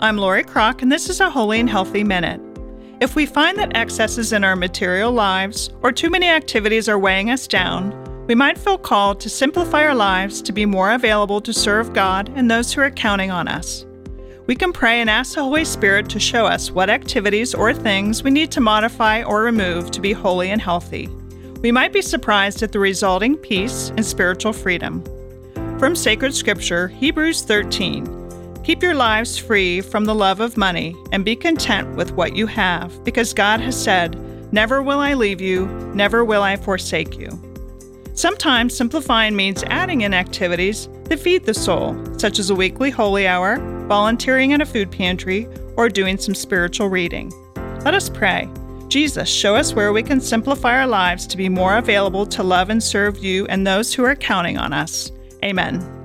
I'm Lori Crock, and this is a Holy and Healthy Minute. If we find that excesses in our material lives or too many activities are weighing us down, we might feel called to simplify our lives to be more available to serve God and those who are counting on us. We can pray and ask the Holy Spirit to show us what activities or things we need to modify or remove to be holy and healthy. We might be surprised at the resulting peace and spiritual freedom. From Sacred Scripture, Hebrews 13 Keep your lives free from the love of money and be content with what you have, because God has said, Never will I leave you, never will I forsake you. Sometimes simplifying means adding in activities that feed the soul, such as a weekly holy hour, volunteering in a food pantry, or doing some spiritual reading. Let us pray. Jesus, show us where we can simplify our lives to be more available to love and serve you and those who are counting on us. Amen.